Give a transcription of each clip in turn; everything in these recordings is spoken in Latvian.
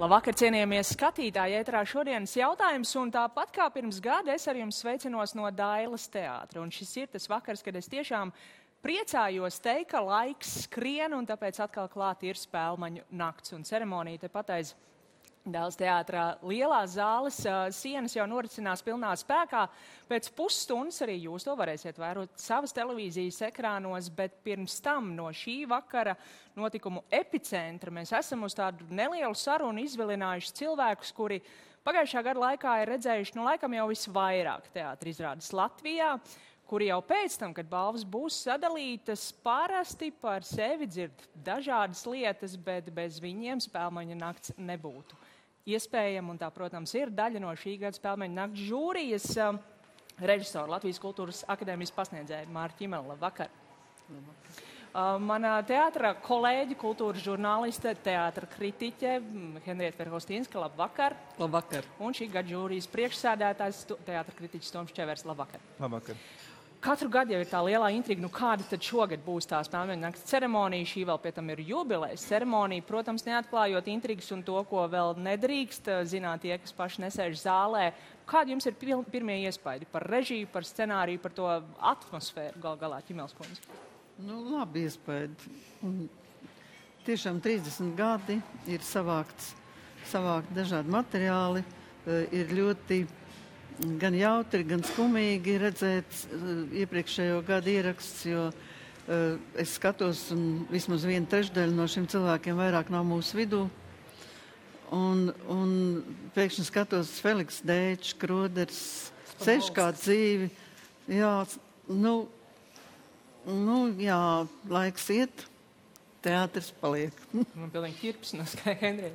Labvakar, cienījamies skatītāji, ēterā šodienas jautājums, un tāpat kā pirms gada es ar jums sveicinos no Dailas teātra, un šis ir tas vakars, kad es tiešām priecājos teikt, ka laiks skrien, un tāpēc atkal klāt ir spēlmaņu nakts un ceremonija tepat aiz Dēls teātrā lielās zāles sienas jau norisinās pilnā spēkā. Pēc pusstundas arī jūs to varēsiet vērot savas televīzijas ekrānos, bet pirms tam no šī vakara notikumu epicentra mēs esam uz tādu nelielu sarunu izvilinājuši cilvēkus, kuri pagājušā gada laikā ir redzējuši, nu, laikam jau visvairāk teātris izrādes Latvijā kuri jau pēc tam, kad balvas būs sadalītas, parasti par sevi dzird dažādas lietas, bet bez viņiem spēlmaņa nakts nebūtu iespējama, un tā, protams, ir daļa no šī gada spēļu nakts žūrijas um, režisora Latvijas Kultūras Akadēmijas pasniedzēja Mārķa Imela. Labvakar! Labvakar. Uh, Manā teātrā kolēģi, kultūras žurnāliste, teātris kritiķe Henrieta Verhostīnska, labvakar. labvakar. Un šī gada žūrijas priekšsēdētājs, teātris kritiķis Toms Čevers, labvakar. labvakar. Katru gadu jau ir tā lielā intriga, nu kāda tad šogad būs tā spēļu nakts ceremonija. Šī vēl pie tam ir jubilejas ceremonija. Protams, neatklājot intrigas un to, ko vēl nedrīkst eh, zināt tie, kas paši nesēž zālē. Kādi jums ir pirmie iespaidi par režiju, par scenāriju, par to atmosfēru gal galā Ķimels kundze? Nu, labi iespaidi. Tiešām 30 gadi ir savākts, savākt dažādi materiāli, eh, ir ļoti gan jautri, gan skumīgi redzēt uh, iepriekšējo gadu ieraksts, jo uh, es skatos, un vismaz viena trešdaļa no šiem cilvēkiem vairāk nav mūsu vidū. Un, un pēkšņi skatos Feliks Dēčs, Kroders, ceļš kā dzīvi. Jā, nu, nu, jā, laiks iet, teātris paliek. Man pilnīgi ķirps no skaidriem.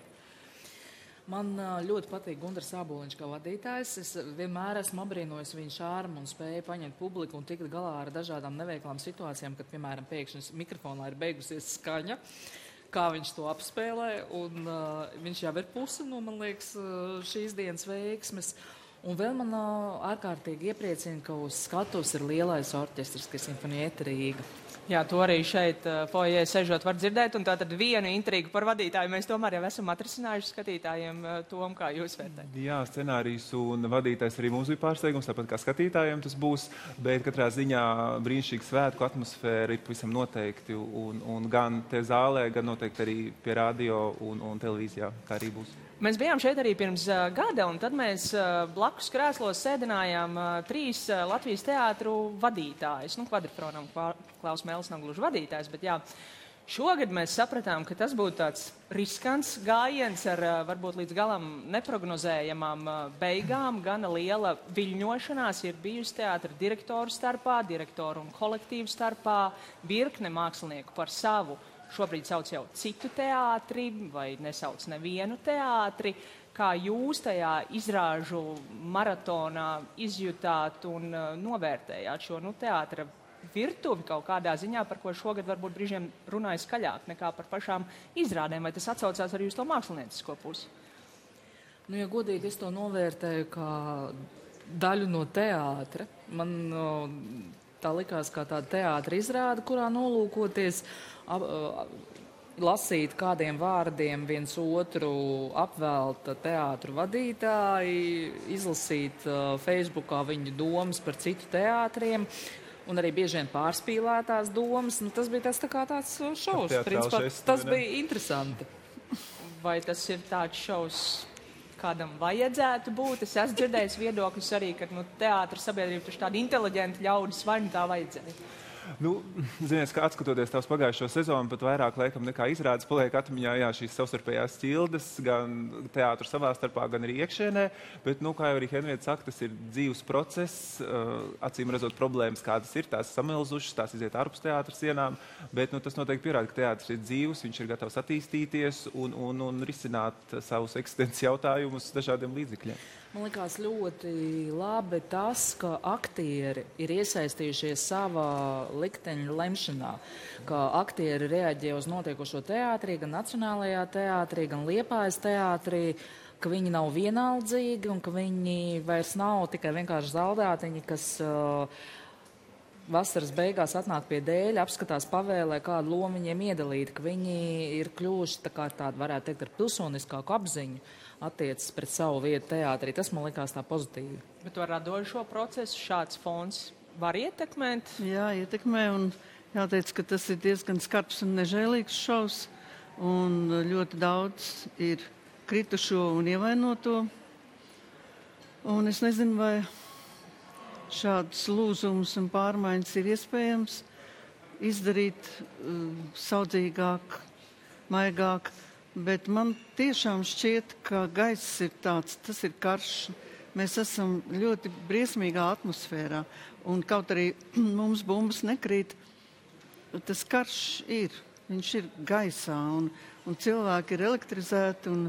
Man ļoti patīk Gunārs Aboliņš kā vadītājs. Es vienmēr esmu apbrīnojis viņa šārmu un spēju paņemt publiku un tikt galā ar dažādām neveiklām situācijām, kad, piemēram, pēkšņi mikrofonā ir beigusies skaņa. Kā viņš to apspēlē, un uh, viņš jau ir puse no, liekas, šīs dienas veiksmes. Un vēl man ārkārtīgi iepriecina, ka uz skatuves ir lielais orķestris, kas ir Simfonija Rīga. Jā, to arī šeit, foijē, sežot, var dzirdēt. Un tātad vienu intrigu par vadītāju mēs tomēr jau esam atrisinājuši skatītājiem. Tom, kā jūs vērtējat? Jā, scenārijs un vadītājs arī mums bija pārsteigums, tāpat kā skatītājiem tas būs. Bet katrā ziņā brīnišķīga svētku atmosfēra ir pavisam noteikti. Un, un gan te zālē, gan noteikti arī pie radio un, un televīzijā. Tā arī būs. Mēs bijām šeit arī pirms uh, gada, un tad mēs uh, blakus krēslos sēdinājām uh, trīs uh, Latvijas teātru vadītājus. Nu, kvadrifronam Klaus Mēls nav gluži vadītājs, bet jā. Šogad mēs sapratām, ka tas būtu tāds riskants gājiens ar uh, varbūt līdz galam neprognozējamām uh, beigām. Gana liela viļņošanās ir bijusi teātra direktoru starpā, direktoru un kolektīvu starpā, virkne mākslinieku par savu šobrīd sauc jau citu teātri vai nesauc nevienu teātri. Kā jūs tajā izrāžu maratonā izjutāt un uh, novērtējāt šo nu, teātra virtuvi kaut kādā ziņā, par ko šogad varbūt brīžiem runāja skaļāk nekā par pašām izrādēm, vai tas atsaucās arī uz to māksliniecisko pusi? Nu, ja godīgi, es to novērtēju kā daļu no teātra. Man no, tā likās kā tāda teātra izrāde, kurā nolūkoties lasīt kādiem vārdiem viens otru apvelta teātru vadītāji, izlasīt uh, Facebookā viņu domas par citu teātriem. Un arī bieži vien pārspīlētās domas. Nu, tas bija tas tā tāds šovs. Principā, tas bija interesanti. Vai tas ir tāds šovs, kādam vajadzētu būt? Es esmu dzirdējis viedokļus arī, ka nu, teātris sabiedrība taču tāda inteliģenta ļaudis vai nu tā vajadzēja. Nu, zinies, kā atskatoties tavs pagājušo sezonu, pat vairāk laikam nekā izrādes paliek atmiņā jā, šīs savstarpējās ķildes, gan teātris savā starpā, gan arī iekšēnē. Bet, nu, kā jau arī Henrieta saka, tas ir dzīves process. Uh, acīm redzot, problēmas, kādas ir, tās samilzušas, tās iziet ārpus teātris sienām. Bet nu, tas noteikti pierāda, ka teātris ir dzīves, viņš ir gatavs attīstīties un, un, un risināt savus eksistences jautājumus dažādiem līdzekļiem. Man liekas ļoti labi tas, ka aktieri ir iesaistījušies savā likteņa lemšanā, ka aktieri reaģē uz notiekošo teātrī, gan Nacionālajā teātrī, gan Liepājas teātrī ka viņi nav vienaldzīgi un ka viņi vairs nav tikai vienkārši zaldātiņi, kas uh, vasaras beigās atnāk pie dēļa, apskatās pavēlē, kādu lomu viņiem iedalīt, ka viņi ir kļuvuši tā kā tādu, varētu teikt, ar pilsoniskāku apziņu attiecas pret savu vietu teātrī. Tas man likās tā pozitīvi. Bet ar radošo procesu šāds fons var ietekmēt? Jā, ietekmē. Un jāteic, ka tas ir diezgan skarbs un nežēlīgs šovs. Un ļoti daudz ir kritušo un ievainoto. Un es nezinu, vai šādus lūzumus un pārmaiņas ir iespējams izdarīt uh, saudzīgāk, maigāk. Bet man tiešām šķiet, ka gaiss ir tāds, tas ir karš. Mēs esam ļoti briesmīgā atmosfērā. Un kaut arī mums bumbas nekrīt, tas karš ir. Viņš ir gaisā, un, un cilvēki ir elektrizēti un,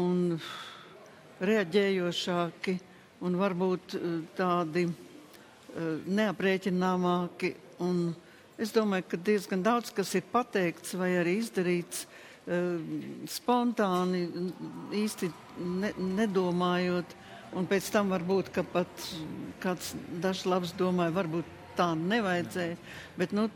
un reaģējošāki un varbūt eh, tādi uh, neaprēķināmāki. Un es domāju, ka diezgan daudz kas ir pateikts vai arī izdarīts uh, spontāni, īsti ne, nedomājot. Un pēc tam varbūt, pat kāds dažs labs domāja, varbūt tā nevajadzēja. Bet, nu,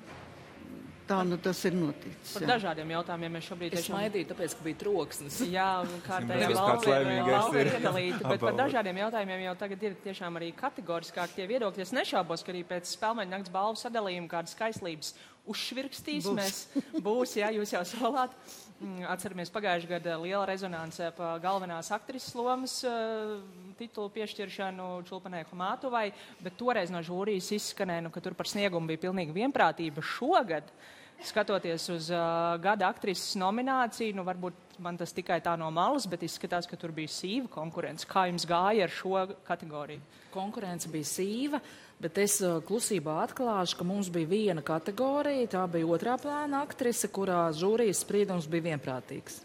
Tā nu tas ir noticis. Par jā. dažādiem jautājumiem mēs šobrīd es tiešām... smaidīju, tāpēc, ka bija troksnis. Jā, kārtējā balva ir iedalīta, bet par dažādiem jautājumiem jau tagad ir tiešām arī kategoriskāk tie viedokļi. Es nešaubos, ka arī pēc spēlmeņa nakts balvu sadalījuma kādas skaistlības uzšvirkstīs. Būs. Mēs būs, jā, jūs jau solāt. Mm, atceramies pagājušajā gadā liela rezonance par galvenās aktrises lomas uh, titulu piešķiršanu Čulpanai Hamātuvai, bet toreiz no žūrijas izskanēja, nu, ka tur par sniegumu bija pilnīga vienprātība. Šogad, skatoties uz uh, gada aktrises nomināciju, nu, varbūt man tas tikai tā no malas, bet izskatās, ka tur bija sīva konkurence. Kā jums gāja ar šo kategoriju? Konkurence bija sīva. Bet es uh, klusībā atklāšu, ka mums bija viena kategorija, tā bija otrā plāna aktrise, kurā žūrijas spriedums bija vienprātīgs.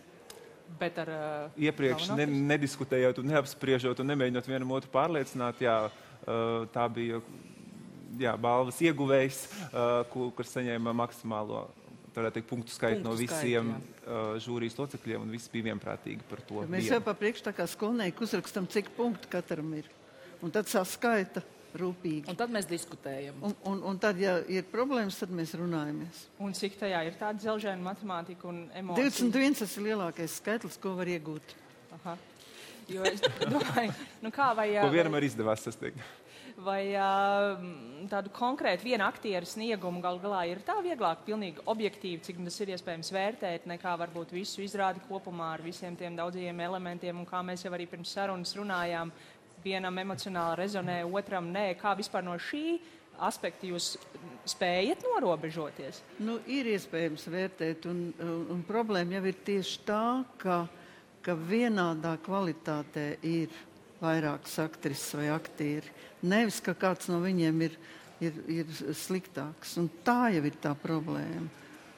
Bet ar uh, iepriekš ne, nediskutējot, un neapspriežot un nemēģinot vienam otru pārliecināt, jā, uh, tā bija jā, balvas ieguvējs, uh, kurš saņēma maksimālo teikt, punktu skaitu punktu no visiem skaitu, uh, žūrijas locekļiem, un viss bija vienprātīgi par to. Ja mēs jau pa priekš tā kā skolnieki uzrakstam, cik punktu katram ir. Un tad saskaita rūpīgi. Un tad mēs diskutējam. Un, un, un tad, ja ir problēmas, tad mēs runājamies. Un cik tajā ir tāda dzelžēna matemātika un emocija? 21 tas ir lielākais skaitlis, ko var iegūt. Aha. Jo es domāju, nu kā vai... Ko vienam arī izdevās sasniegt. Vai uh, tādu konkrētu vienu aktieru sniegumu gal galā ir tā vieglāk, pilnīgi objektīvi, cik tas ir iespējams vērtēt, nekā varbūt visu izrādi kopumā ar visiem tiem daudziem elementiem, un kā mēs jau arī pirms sarunas runājām, vienam emocionāli rezonē, otram nē. Kā vispār no šī aspekta jūs spējat norobežoties? Nu, ir iespējams vērtēt, un, un problēma jau ir tieši tā, ka, ka vienādā kvalitātē ir vairākas aktrises vai aktieri. Nevis, ka kāds no viņiem ir, ir, ir sliktāks. Un tā jau ir tā problēma.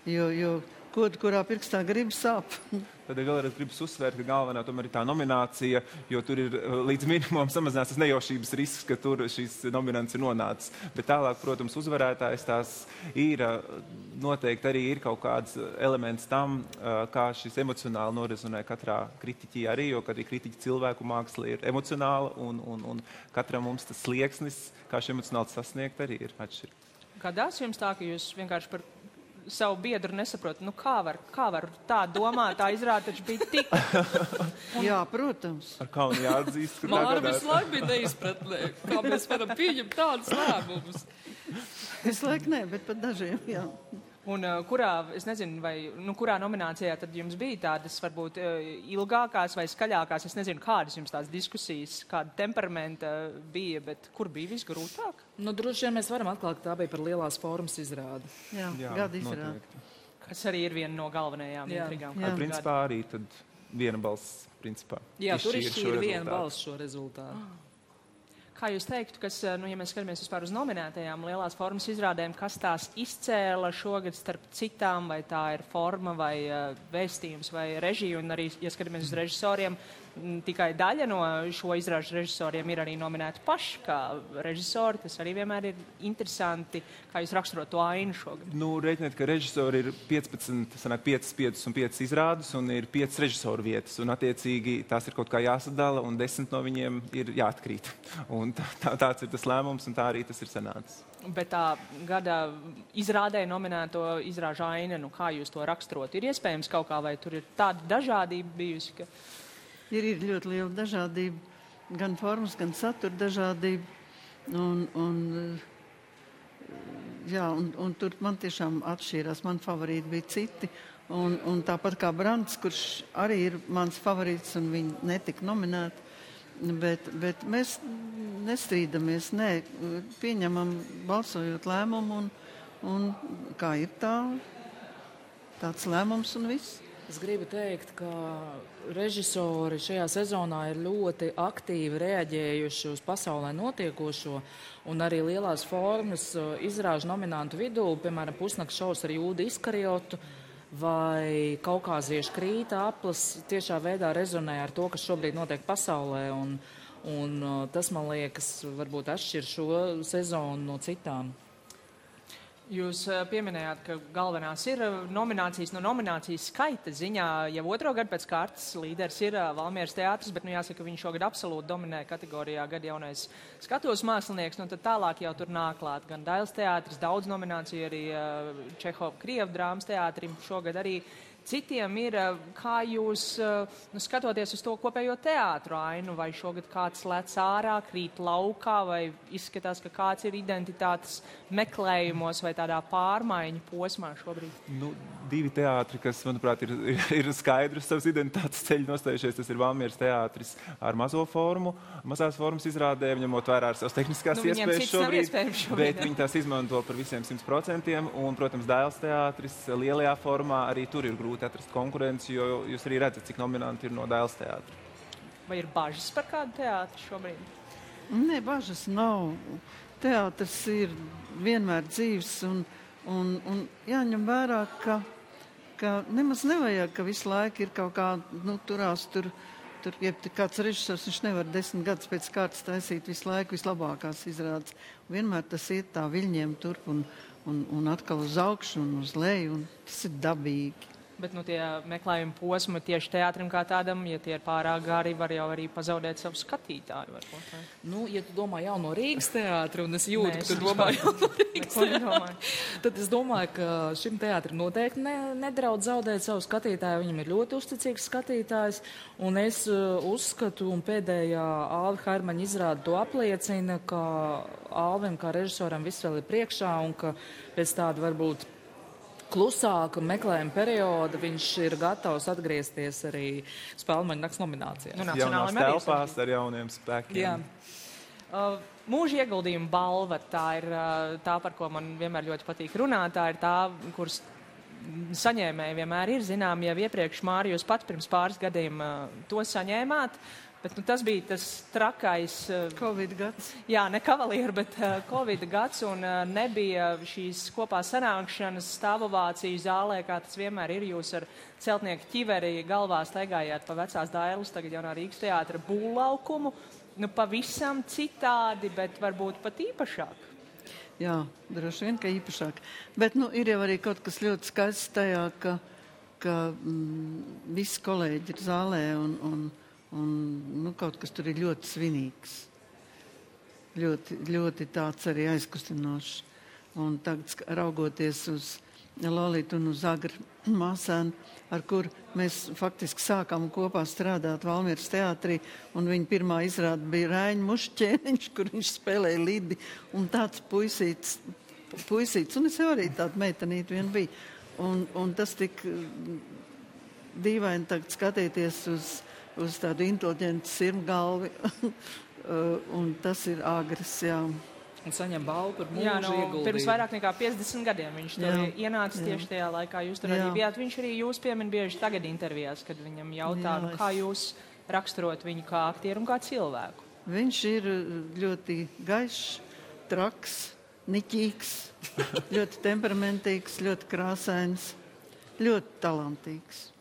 Jo, jo kodu, kurā pirkstā grib sāp. Tad vēlreiz gribu uzsvērt, ka galvenā tomēr ir tā nominācija, jo tur ir eh, līdz minimumam samazināts tas nejaušības risks, ka tur šīs nominants ir nonācis. Bet tālāk, protams, uzvarētājs tās ir eh, noteikti arī ir kaut kāds elements tam, eh, kā šis emocionāli norizonē katrā kritiķī arī, jo arī kritiķa cilvēku māksla ir emocionāla un, un, un katram mums tas slieksnis, kā šo emocionāli sasniegt, arī ir atšķirīgs. Kādās jums tā, ka jūs vienkārši par savu biedru nesaprotu. Nu, kā, var, kā var tā domāt? Tā izrāda taču bija tik. Un... Jā, protams. Ar kaunu jāatzīst, ka Māra visu laiku bija neizpratnē. Kā mēs varam pieņemt tādus lēmumus? Visu laiku ne, bet pat dažiem, jā. Un uh, kurā, es nezinu, vai, nu, kurā nominācijā tad jums bija tādas varbūt uh, ilgākās vai skaļākās, es nezinu, kādas jums tās diskusijas, kāda temperamenta bija, bet kur bija visgrūtāk? Nu, droši vien mēs varam atklāt, ka tā bija par lielās formas izrādi. Jā, Jā gada izrādi. Kas arī ir viena no galvenajām Jā. intrigām. Jā, principā arī tad viena balss, principā. Jā, tur ir viena balss šo rezultātu. Ah. Kā jūs teiktu, kas, eh, nu, ja mēs skatāmies vispār uz nominētajām lielās formas izrādēm, kas tās izcēla šogad starp citām, vai tā ir forma, vai uh, vēstījums, vai režija, un arī, ja skatāmies uz režisoriem, tikai daļa no šo izrāžu režisoriem ir arī nominēti paši kā režisori. Tas arī vienmēr ir interesanti, kā jūs raksturot to ainu šogad. Nu, Reiķiniet, ka režisori ir 15, sanāk 5, 5 un 5 izrādes, un ir 5 režisoru vietas. Un, attiecīgi, tās ir kaut kā jāsadala, un 10 no viņiem ir jāatkrīt. Un tā, tā, tāds ir tas lēmums, un tā arī tas ir sanācis. Bet tā gada izrādē nominēto izrāžu aina, nu, kā jūs to raksturot, ir iespējams kaut kā, vai tur ir tāda dažādība bijusi? Ka... Ir, ir ļoti liela dažādība, gan formas, gan satura dažādība. Un, un, eh, jā, un, un tur man tiešām atšķīrās. Man favorīti bija citi. Un, un tāpat kā Brants, kurš arī ir mans favorīts, un viņi netika nominēti. Bet, bet mēs nestrīdamies, nē, pieņemam balsojot lēmumu, un, un kā ir tā, tāds lēmums un viss. Es gribu teikt, ka režisori šajā sezonā ir ļoti aktīvi reaģējuši uz pasaulē notiekošo, un arī lielās formas uh, izrāžu nominantu vidū, piemēram, pusnakts šovs ar Jūdu Iskariotu vai Kaukāziešu krīta aplis tiešā veidā rezonē ar to, kas šobrīd notiek pasaulē. Un, un uh, tas, man liekas, varbūt atšķir šo sezonu no citām. Jūs eh, pieminējāt, ka galvenās ir eh, nominācijas no nominācijas skaita ziņā. Jau otro gadu pēc kārtas līderis ir eh, Valmieras teātris, bet nu, jāsaka, ka viņš šogad absolūti dominē kategorijā gada jaunais skatos mākslinieks. Nu, tad tālāk jau tur nāk klāt gan Dailes teātris, daudz nomināciju arī Čehova Krievu drāmas teātrim šogad arī Citiem ir, eh, kā jūs eh, nu, skatoties uz to kopējo teātru ainu, vai šogad kāds lec ārā, krīt laukā, vai izskatās, ka kāds ir identitātes meklējumos vai tādā pārmaiņu posmā šobrīd? Nu, divi teātri, kas, manuprāt, ir, ir, ir skaidrs savas identitātes ceļu nostājušies. Tas ir Valmieras teātris ar mazo formu, mazās formas izrādēm, ņemot vērā savas tehniskās Nu, iespējas šobrīd. šobrīd, Bet viņi tās izmanto par visiem 100%. Un, protams, Dēls teātris lielajā formā arī tur ir grūti atrast konkurenci, jo jūs arī redzat, cik nominanti ir no Dēls teātra. Vai ir bažas par kādu teātri šobrīd? Nē, bažas nav. Teātris ir vienmēr dzīves un, un, un jāņem vērā, ka, ka nemaz nevajag, ka visu laiku ir kaut kā nu, turās tur. Tur ja kāds režisors viņš nevar desmit gadus pēc kārtas taisīt visu laiku vislabākās izrādes. Vienmēr tas iet tā viļņiem turp un, un, un atkal uz augšu un uz leju. Un tas ir dabīgi. Bet nu, tie meklējumi posmi tieši teātrim kā tādam, ja tie ir pārāk gari, var jau arī pazaudēt savu skatītāju. Varbūt, vai? Nu, ja tu domā jau no Rīgas teātra, un es jūtu, Nē, ka es tu domā jau no Rīgas nedomāju. Tad es domāju, ka šim teātrim noteikti ne, nedraudz zaudēt savu skatītāju. Viņam ir ļoti uzticīgs skatītājs. Un es uh, uzskatu, un pēdējā Alva Hermaņa izrāda to apliecina, ka Alvim kā režisoram viss vēl ir priekšā un ka pēc tāda varbūt klusāka meklējuma perioda viņš ir gatavs atgriezties arī Spēlmaņa nakts nominācijās. Nu, Jaunās telpās ar jauniem spēkiem. Jā. Uh, mūža ieguldījuma balva, tā ir uh, tā, par ko man vienmēr ļoti patīk runāt. Tā ir tā, kuras saņēmēji vienmēr ir zinām, jau iepriekš Mārija, jūs pat pirms pāris gadiem uh, to saņēmāt. Bet, nu, tas bija tas trakais, uh, Covid gads. jā, ne kavalieru, bet uh, Covid gads, un uh, nebija šīs kopā sanākšanas stāvovāciju zālē, kā tas vienmēr ir. Jūs ar celtnieku ķiveri galvā staigājāt pa vecās dailes, tagad jaunā Rīgas teātra būvlaukumu. Nu, pavisam citādi, bet varbūt pat īpašāk. Jā, droši vien, ka īpašāk. Bet nu, ir jau arī kaut kas ļoti skaists tajā, ka, ka mm, visi kolēģi ir zālē un, un, un nu, kaut kas tur ir ļoti svinīgs. Ļoti, ļoti tāds arī aizkustinošs. Un tagad raugoties uz Lolitu un uz Agru māsēnu, ar kur mēs faktiski sākām kopā strādāt Valmieras teātrī, un viņa pirmā izrāda bija Rēņa mušķēniņš, kur viņš spēlēja lidi, un tāds puisīts, puisīts, un es arī tāda meitenīte vien bija. Un, un tas tik mm, dīvaini tagad skatīties uz, uz tādu inteliģentu sirmgalvi, un tas ir agres, jā. Un saņem balvu par mūža Jā, no, ieguldījumu. pirms vairāk nekā 50 gadiem viņš tur ienāca Jā. tieši tajā laikā. Jūs tur Jā. arī bijāt. Viņš arī jūs piemin bieži tagad intervijās, kad viņam jautā, Jā, nu, es- kā jūs raksturot viņu kā aktieru un kā cilvēku. Viņš ir ļoti gaišs, traks, niķīgs, ļoti temperamentīgs, ļoti krāsains, ļoti talantīgs.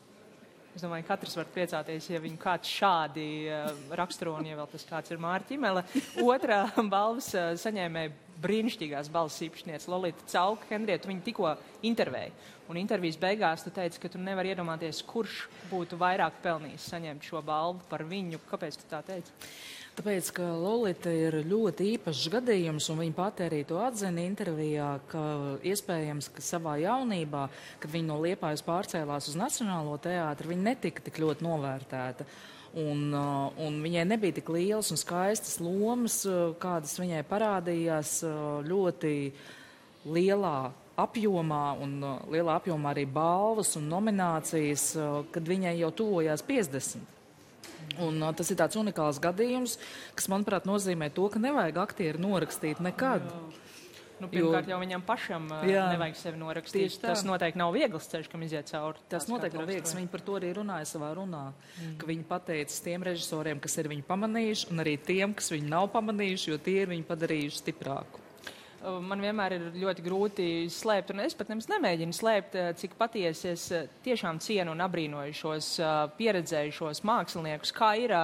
Es domāju, ka katrs var priecāties, ja viņu kāds šādi uh, raksturo, un ja vēl tas kāds ir Mārķis Imele. Otrā balvas uh, saņēmēja brīnišķīgās balss īpašniece Lolita Cauka. Henrieta, viņa tikko intervēja. Un intervijas beigās tu teici, ka tu nevari iedomāties, kurš būtu vairāk pelnījis saņemt šo balvu par viņu. Kāpēc tu tā teici? Tāpēc, ka Lolita ir ļoti īpašs gadījums, un viņa pati arī to atzina intervijā, ka iespējams, ka savā jaunībā, kad viņa no Liepājas pārcēlās uz Nacionālo teātru, viņa netika tik ļoti novērtēta. Un, uh, un viņai nebija tik lielas un skaistas lomas, uh, kādas viņai parādījās uh, ļoti lielā apjomā un lielā apjomā arī balvas un nominācijas, kad viņai jau tuvojās 50. Un, uh, tas ir tāds unikāls gadījums, kas, manuprāt, nozīmē to, ka nevajag aktieri norakstīt nekad. Jā. Nu, pirmkārt, jo, jau viņam pašam jā, nevajag sevi norakstīt. Tas noteikti nav viegls ceļš, kam iziet cauri. Tas noteikti nav viegls. Viņi par to arī runāja savā runā. Mm. Ka viņi pateica tiem režisoriem, kas ir viņu pamanījuši, un arī tiem, kas viņu nav pamanījuši, jo tie ir viņu padarījuši stiprāku man vienmēr ir ļoti grūti slēpt, un es pat nemaz nemēģinu slēpt, cik patiesi es tiešām cienu un abrīnoju šos pieredzējušos māksliniekus, kā ir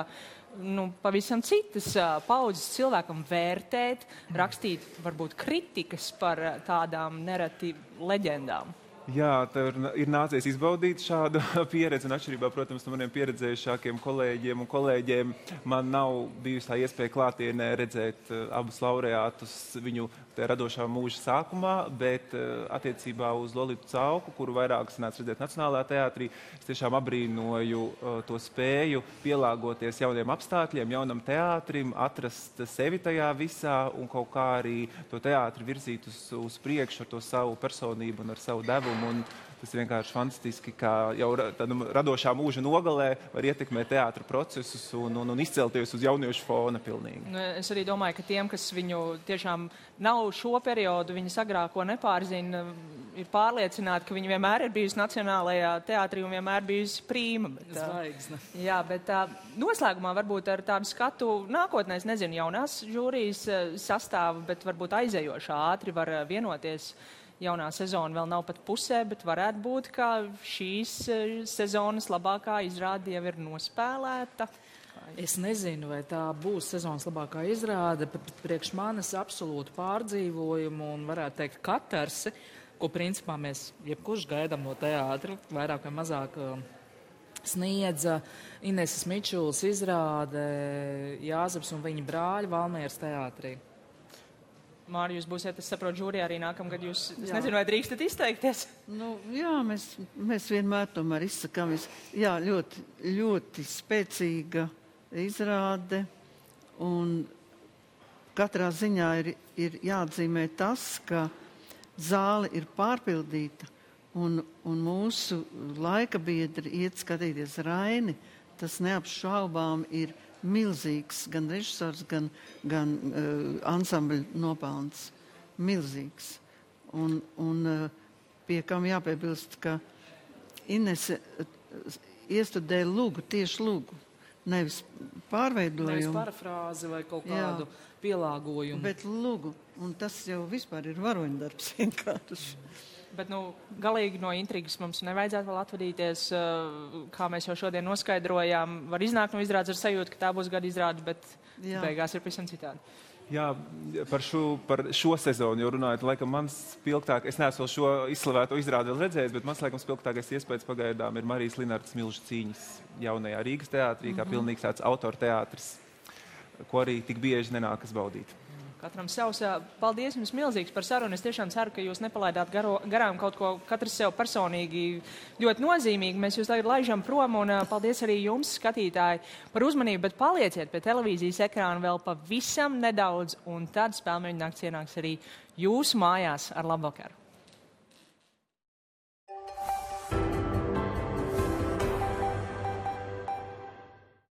nu, pavisam citas paudzes cilvēkam vērtēt, rakstīt varbūt kritikas par tādām nereti leģendām. Jā, tev ir, ir nācies izbaudīt šādu pieredzi. Atšķirībā, protams, no maniem pieredzējušākiem kolēģiem un kolēģiem, man nav bijusi tā iespēja klātienē redzēt uh, abus laureātus viņu radošā mūža sākumā, bet uh, attiecībā uz Lolitu Cauku, kuru vairāk sanāca redzēt Nacionālajā teātrī, es tiešām abrīnoju uh, to spēju pielāgoties jauniem apstākļiem, jaunam teātrim, atrast sevi tajā visā un kaut kā arī to teātri virzīt uz, uz priekšu ar to savu personību un ar savu devumu. Un tas ir vienkārši fantastiski, kā jau tādā radošā mūža nogalē var ietekmēt teātris procesus un, un, un izcelties uz jauniešu fona. Pilnīgi. Nu, es arī domāju, ka tiem, kas viņu tiešām nav šo periodu, viņa agrāko nepārzina, ir pārliecināti, ka viņa vienmēr ir bijusi Nacionālajā teātrī un vienmēr bijusi prīma. Bet, Zvaigzne. jā, bet tā, noslēgumā varbūt ar tādu skatu nākotnē, es nezinu, jaunās žūrijas sastāvu, bet varbūt aizējošā ātri var vienoties jaunā sezona vēl nav pat pusē, bet varētu būt, ka šīs eh, sezonas labākā izrāde jau ir nospēlēta. Es nezinu, vai tā būs sezonas labākā izrāde, priekš manis absolūti pārdzīvojumu un varētu teikt katarsi, ko principā mēs jebkurš gaidām no teātra, vairāk vai mazāk eh, sniedza Ineses Mičuls izrāde Jāzeps un viņa brāļi Valmieras teātrī. Mārija, jūs būsiet, es saprotu, žūrijā arī nākamgad. Jūs, es jā. nezinu, vai drīkstat izteikties. Nu, jā, mēs, mēs vienmēr tomēr izsakāmies. Jā, ļoti, ļoti spēcīga izrāde. Un katrā ziņā ir, ir jāatzīmē tas, ka zāle ir pārpildīta. Un, un mūsu laika biedri iet skatīties Raini. Tas neapšaubām ir milzīgs gan režisors, gan, gan uh, ansambļa nopelns. Milzīgs. Un, un uh, pie kam jāpiebilst, ka Inese uh, iestudēja lūgu, tieši lūgu. Nevis pārveidojumu. Nevis parafrāzi vai kaut kādu Jā. pielāgojumu. Bet lūgu. Un tas jau vispār ir varoņdarbs vienkārši. Bet nu, galīgi no intrigas mums nevajadzētu vēl atvadīties. Eh, kā mēs jau šodien noskaidrojām, var iznākt no izrādes ar sajūtu, ka tā būs gada izrāde, bet Jā. beigās ir pavisam citādi. Jā, par šo, par šo sezonu jau runājot, laikam mans spilgtāk, es neesmu šo izslavēto izrādi vēl redzējis, bet mans laikam spilgtākais iespējas pagaidām ir Marijas Linārtas milža cīņas jaunajā Rīgas teātrī, kā mm -hmm. pilnīgs tāds autorteātris, ko arī tik bieži nenākas baudīt. Katram savs. Paldies jums milzīgs par sarunu. Es tiešām ceru, ka jūs nepalaidāt garo, garām kaut ko katrs sev personīgi ļoti nozīmīgi. Mēs jūs tagad laižam prom un paldies arī jums, skatītāji, par uzmanību. Bet palieciet pie televīzijas ekrāna vēl pavisam nedaudz, un tad spēlmeņa nakts ienāks arī jūsu mājās ar labvakaru.